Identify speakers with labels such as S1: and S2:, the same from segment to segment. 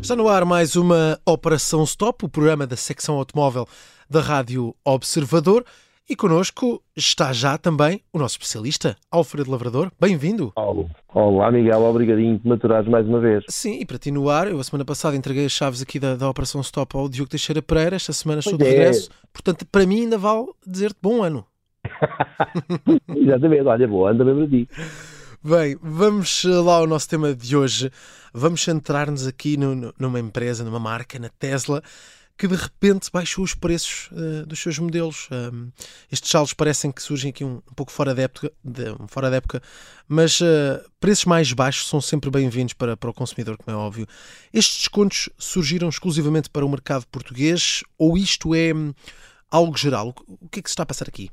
S1: Está no ar mais uma Operação Stop, o programa da secção automóvel da Rádio Observador. E connosco está já também o nosso especialista, Alfredo Lavrador. Bem-vindo.
S2: Paulo. Olá, Miguel. Obrigadinho por maturares mais uma vez.
S1: Sim, e para ti no ar, eu a semana passada entreguei as chaves aqui da, da Operação Stop ao Diogo Teixeira Pereira, esta semana estou de
S2: é.
S1: regresso. Portanto, para mim ainda vale dizer-te bom ano.
S2: Exatamente. Olha, boa, anda bem para ti.
S1: Bem, vamos lá ao nosso tema de hoje. Vamos centrar-nos aqui no- numa empresa, numa marca, na Tesla, que de repente baixou os preços eh, dos seus modelos. Um, estes saldos parecem que surgem aqui um, um pouco fora da época, de- um fora da época mas eh, preços mais baixos são sempre bem-vindos para, para o consumidor, como é óbvio. Estes descontos surgiram exclusivamente para o mercado português ou isto é hum, algo geral? O que é que se está a passar aqui?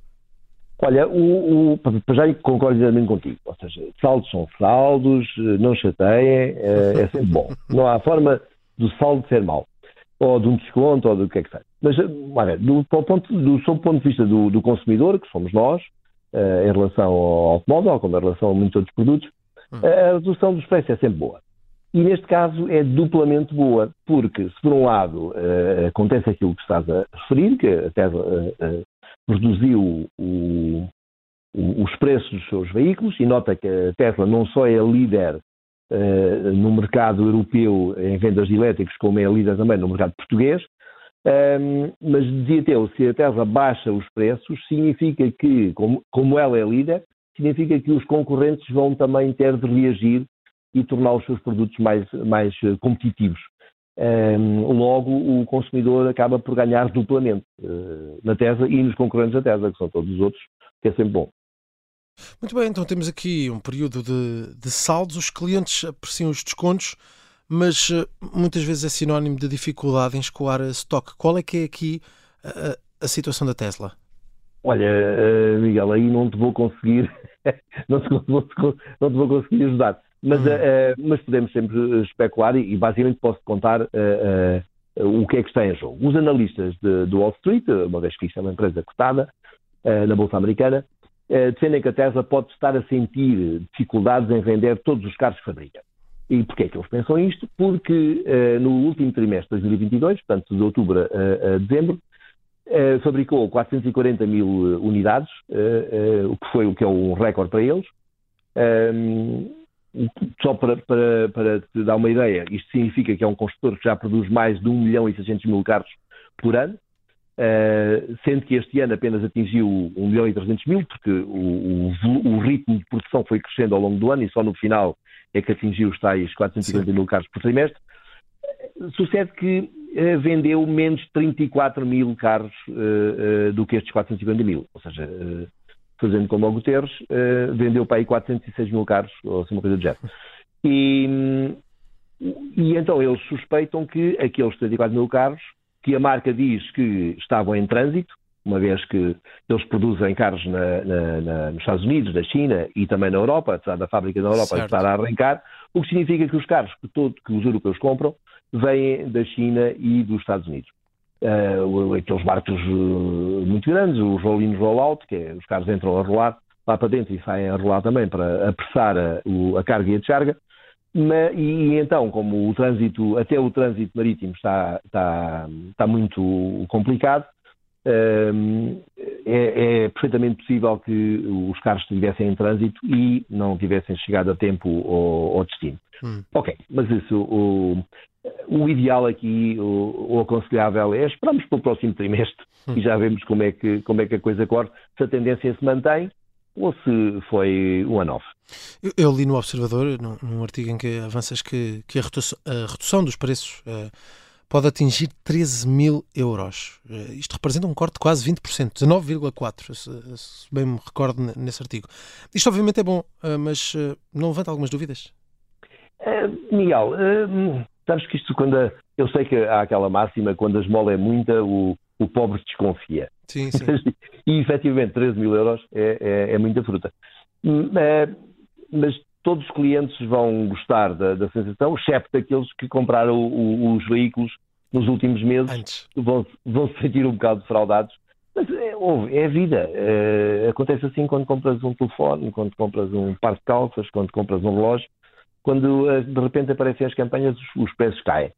S2: Olha, o, o, para já concordo exatamente contigo. Ou seja, saldos são saldos, eh, não chateiem, eh, é sempre bom. Não há forma do saldo ser mau. Ou de um desconto, ou do que é que seja. Mas, eh, olha, do, ponto, do, sob o ponto de vista do, do consumidor, que somos nós, eh, em relação ao automóvel, como em relação a muitos outros produtos, eh, a redução dos preços é sempre boa. E neste caso é duplamente boa, porque se por um lado eh, acontece aquilo que estás a referir, que a Tesla eh, eh, reduziu o- o- os preços dos seus veículos, e nota que a Tesla não só é líder eh, no mercado europeu em vendas de elétricos, como é líder também no mercado português, Ahm, mas dizia eu, se a Tesla baixa os preços, significa que, como, como ela é líder, significa que os concorrentes vão também ter de reagir e tornar os seus produtos mais, mais eh, competitivos. Logo, o consumidor acaba por ganhar duplamente eh, na Tesla e nos concorrentes da Tesla, que são todos os outros, que é sempre bom.
S1: Muito bem, então temos aqui um período de, de saldos. Os clientes apreciam os descontos, mas eh, muitas vezes é sinónimo de dificuldade em escoar stock. Qual é que é aqui a, a- situação da Tesla?
S2: Olha, eh, Miguel, aí não te vou conseguir, não te, vou, não te vou conseguir ajudar. Mas,
S1: Hum.
S2: eh, mas podemos sempre especular e, e basicamente posso contar eh, eh, o que é que está em jogo. Os analistas de- do Wall Street, uma vez que isto é uma empresa cotada eh, na Bolsa Americana, eh, defendem que a Tesla pode estar a sentir dificuldades em vender todos os carros que fabrica. E porquê é que eles pensam isto? Porque eh, no último trimestre de 2022, portanto de outubro a, a dezembro, eh, fabricou 440 mil eh, unidades, eh, eh, o que foi o que é um recorde para eles. Ahm, só para, para, para te dar uma ideia, isto significa que é um construtor que já produz mais de 1 milhão e 600 mil carros por ano, eh, sendo que este ano apenas atingiu 1 milhão e 300 mil, porque o, o o ritmo de produção foi crescendo ao longo do ano e só no final é que atingiu os tais 450 mil carros por trimestre. Sucede que eh, vendeu menos de 34 mil carros eh, do que estes 450 mil. Ou seja, fazendo como o Guterres, eh, vendeu para aí 406 mil carros, ou assim uma coisa do género. E, e então eles suspeitam que aqueles 34 mil carros, que a marca diz que estavam em trânsito, uma vez que eles produzem carros na- na- na- nos Estados Unidos, na China e também na Europa, apesar da fábrica na Europa
S1: Certo.
S2: estar a arrancar, o que significa que os carros que, todo- que os europeus compram vêm da China e dos Estados Unidos. O- aqueles barcos eh, muito grandes, os roll-in, roll-out, que é, os carros entram a rolar lá para dentro e saem a rolar também para apressar a, o- a carga e a descarga. Ma- e, então, como o trânsito, até o trânsito marítimo está, está, está muito complicado, é, é perfeitamente possível que os carros estivessem em trânsito e não tivessem chegado a tempo ao, ao destino.
S1: Hum.
S2: Ok, mas isso, o, o ideal aqui, o, o aconselhável é esperarmos pelo próximo trimestre e já vemos como é, que, como é que a coisa corre, se a tendência se mantém ou se foi um ano off.
S1: Eu, eu li no Observador, num, num artigo em que avanças que, que a, redução, a redução dos preços eh, pode atingir 13 mil euros. Eh, isto representa um corte de quase 20%, 19,4%, se, se bem me recordo ne- nesse artigo. Isto obviamente é bom, eh, mas eh, não levanta algumas dúvidas?
S2: Miguel, sabes que isto quando a- eu sei que há aquela máxima quando a esmola é muita, o, o pobre desconfia.
S1: Sim, sim.
S2: e efetivamente 13 mil euros é, é- é muita fruta. Hum, mas todos os clientes vão gostar da, da sensação, exceto daqueles que compraram o- o- os veículos nos últimos meses,
S1: Antes.
S2: vão, vão se sentir um bocado defraudados, Mas é, é a vida. É, acontece assim quando compras um telefone, quando compras um par de calças, quando compras um relógio. Quando eh, de repente aparecem as campanhas, os, os preços caem.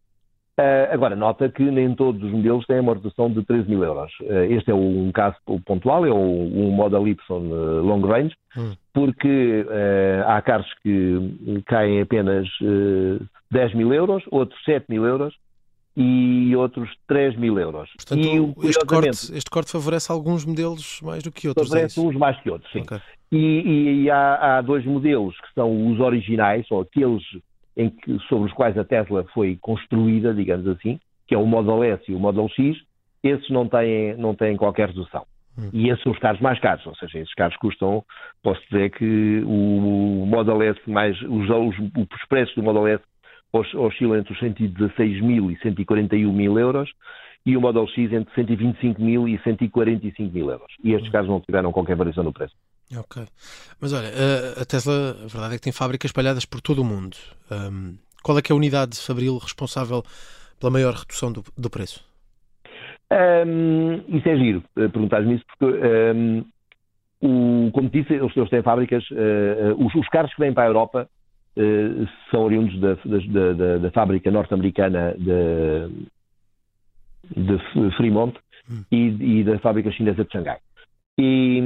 S2: Uh, agora, nota que nem todos os modelos têm amortização de 13 mil euros. Uh, este é um caso pontual, é um Model Y uh, Long Range, hum. porque há carros que caem apenas 10 mil euros, outros 7 mil euros e outros 3 mil euros.
S1: Portanto, e, este, corte, este corte favorece alguns modelos mais do que outros.
S2: É favorece é uns mais que outros, sim. Okay. E, e, e há, há, dois modelos que são os originais, ou aqueles em que, sobre os quais a Tesla foi construída, digamos assim, que é o Model S e o Model X, esses não têm, não têm qualquer redução. Hum. E esses são os carros mais caros, ou seja, esses carros custam, posso dizer que o Model S mais, os, os, os preços do Model S oscilam entre os 116 mil e 141 mil euros e o Model X entre 125 mil e 145 mil euros. E estes hum. carros não tiveram qualquer variação no preço.
S1: Ok. Mas olha, a Tesla, a verdade é que tem fábricas espalhadas por todo o mundo. Um, qual é que é a unidade fabril responsável pela maior redução do, do preço?
S2: Um, isso é giro, eh, perguntares-me isso, porque, um, o, como disse, eles, eles têm fábricas, uh, os, os, carros que vêm para a Europa uh, são oriundos da, da, da, da fábrica norte-americana de, de Fremont hum. e, e, da fábrica chinesa de Xangai e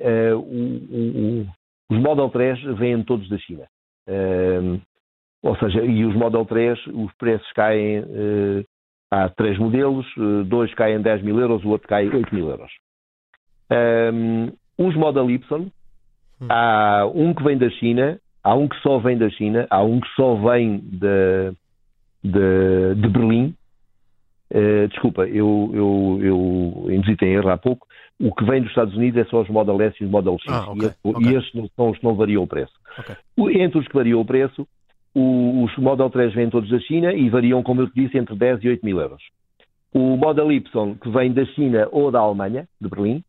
S2: uh, o, o, os Model 3 vêm todos da China. Uh, ou seja, e os Model 3, os preços caem, uh, há três modelos, dois caem 10 mil euros, o outro cai 8 mil euros. Os Model Y, hum. há um que vem da China, há um que só vem da China, há um que só vem de, de, de Berlim. Uh, desculpa, eu, eu, eu induzi em erro há pouco. O que vem dos Estados Unidos é só os Model S e os Model X. Ah, okay, e, okay. e estes não, são os que não variam o preço. Okay. Entre os que variam o preço, os Model 3 vêm todos da China e variam, como eu te disse, entre 10 e 8 mil euros. O Model Y, que vem da China ou da Alemanha, de Berlim,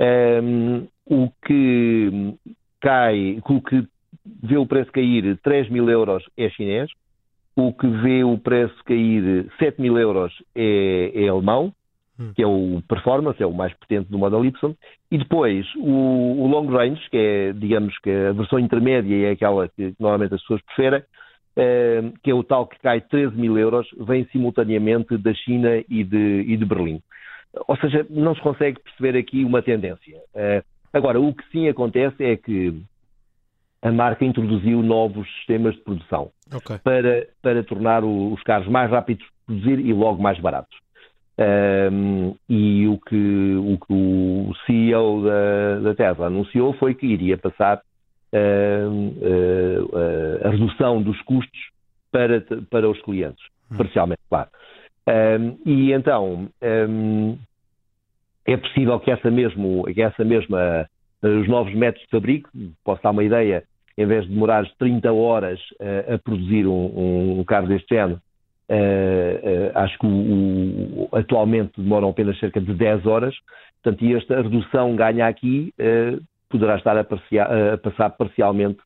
S2: um, ehm, o que cai, o que vê o preço cair 3 mil euros é chinês, o que vê o preço cair 7 mil euros é, é alemão, Hum. que é o Performance, é o mais potente do Model Y, e depois o, o, Long Range, que é, digamos, que a versão intermédia e é aquela que normalmente as pessoas preferem, eh, que é o tal que cai 13 mil euros, vem simultaneamente da China e de, e de Berlim. Ou seja, não se consegue perceber aqui uma tendência. Eh, agora, o que sim acontece é que a marca introduziu novos sistemas de produção okay. para, para tornar os carros mais rápidos de produzir e logo mais baratos. Um, e o que, o que, o CEO da, da, Tesla anunciou foi que iria passar uh, uh, a redução dos custos para, para os clientes, hum. parcialmente, claro. Um, e então um, é possível que essa, mesmo, que essa mesma, os novos métodos de fabrico, posso dar uma ideia, em vez de demorar 30 horas uh, a produzir um, um carro deste género, Uh, uh, acho que o, o, atualmente demoram apenas cerca de 10 horas, portanto, e esta redução ganha aqui poderá estar a, a, passar parcialmente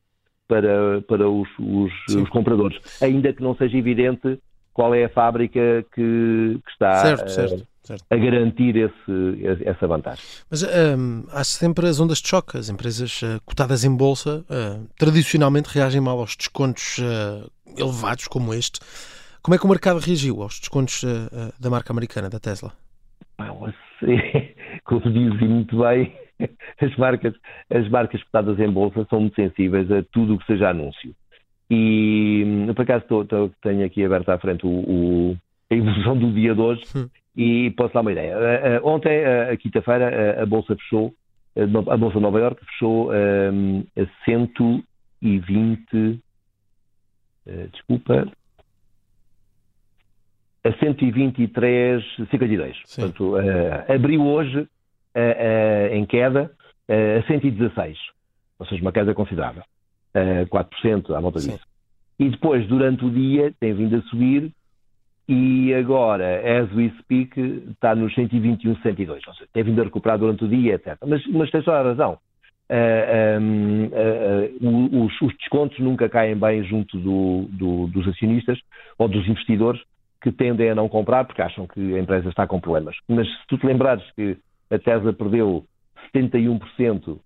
S2: para, para os, os, os, compradores, ainda que não seja evidente qual é a fábrica que, que está
S1: certo, certo, certo.
S2: a garantir esse, essa vantagem.
S1: Mas um, há sempre as ondas de choque. As empresas cotadas em bolsa tradicionalmente reagem mal aos descontos elevados como este. Como é que o mercado reagiu aos descontos uh, da marca americana, da Tesla?
S2: Como dizem muito bem, as marcas, as marcas cotadas em bolsa são muito sensíveis a tudo o que seja anúncio. E, hum, por acaso, tô, tô, tenho aqui aberto à frente o, o, a evolução do dia de hoje hum. e posso dar uma ideia. Uh, uh, ontem, uh, a quinta-feira, a Bolsa fechou, a Bolsa de Nova Iorque fechou hum, a 120, desculpa, a 123,52. Portanto, abriu hoje em queda a 116, ou seja, uma queda considerável, uh, 4% à volta Sim. disso. E depois, durante o dia, tem vindo a subir e agora, as we speak, está nos 121,62, ou seja, tem vindo a recuperar durante o dia, etc. Mas, mas tem só a razão. Um, os, os, descontos nunca caem bem junto do, do, dos acionistas ou dos investidores, que tendem a não comprar porque acham que a empresa está com problemas. Mas se tu te lembrares que a Tesla perdeu 71%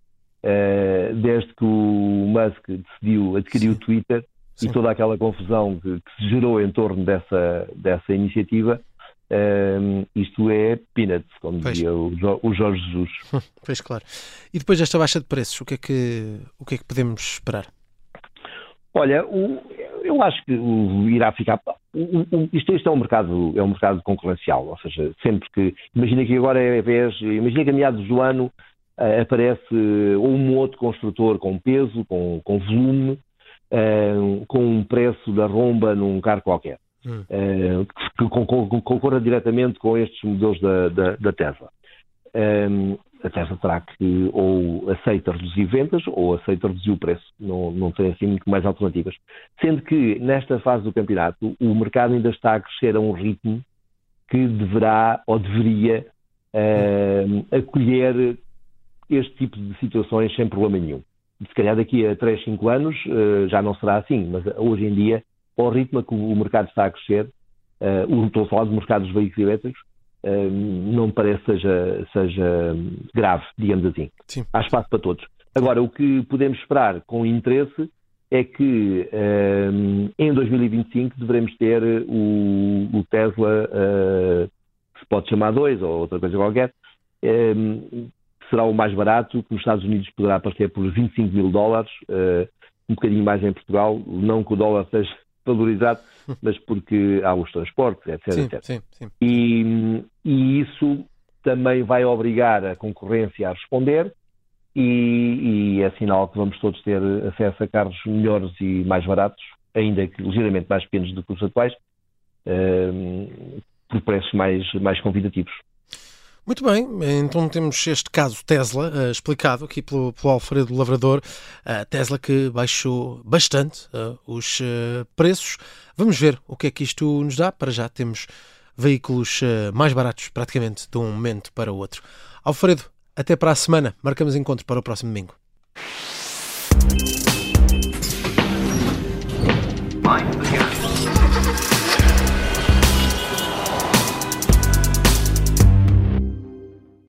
S2: uh, desde que o Musk decidiu adquirir Sim. o Twitter Sim. e toda aquela confusão que, que, se gerou em torno dessa, dessa iniciativa. Uh, isto é peanuts, como pois. dizia o, o Jorge Jesus.
S1: Pois claro. E depois desta baixa de preços, o que é que, o que, é que podemos esperar?
S2: Olha, o, eu acho que o, irá ficar. O, isto, isto, é um mercado, é um mercado concorrencial, ou seja, sempre que. Imagina que agora é a vez, imagina que a meados do ano uh, aparece um outro construtor com peso, com, com volume, uh, com um preço da romba num carro qualquer. Hum. Uh, que, concorra diretamente com estes modelos da, da, da Tesla. A Tesla terá que ou aceita reduzir vendas ou aceita reduzir o preço. Não, não tem assim muito mais alternativas. Sendo que nesta fase do campeonato o mercado ainda está a crescer a um ritmo que deverá ou deveria uh, acolher este tipo de situações sem problema nenhum. Se calhar daqui a 3, 5 anos uh, já não será assim, mas hoje em dia, ao ritmo que o mercado está a crescer, uh, estou a falar do mercado dos veículos elétricos, não me parece seja, seja grave, digamos assim. Sim. Há espaço para todos. Agora, o que podemos esperar com interesse é que um, em 2025 devemos ter o, o Tesla, uh, que se pode chamar 2 ou outra coisa qualquer, um, será o mais barato, que nos Estados Unidos poderá aparecer por 25 mil dólares, uh, um bocadinho mais em Portugal, não que o dólar seja valorizado, mas porque há os transportes, etc. Sim, etc. Sim, sim. E, e, isso também vai obrigar a concorrência a responder e, e é sinal que vamos todos ter acesso a carros melhores e mais baratos, ainda que ligeiramente mais pequenos do que os atuais, uh, por preços mais, mais convidativos.
S1: Muito bem, então temos este caso Tesla, uh, explicado aqui pelo, pelo Alfredo Lavrador. Uh, Tesla que baixou bastante uh, os preços. Vamos ver o que é que isto nos dá. Para já temos veículos mais baratos, praticamente de um momento para o outro. Alfredo, até para a semana. Marcamos encontro para o próximo domingo.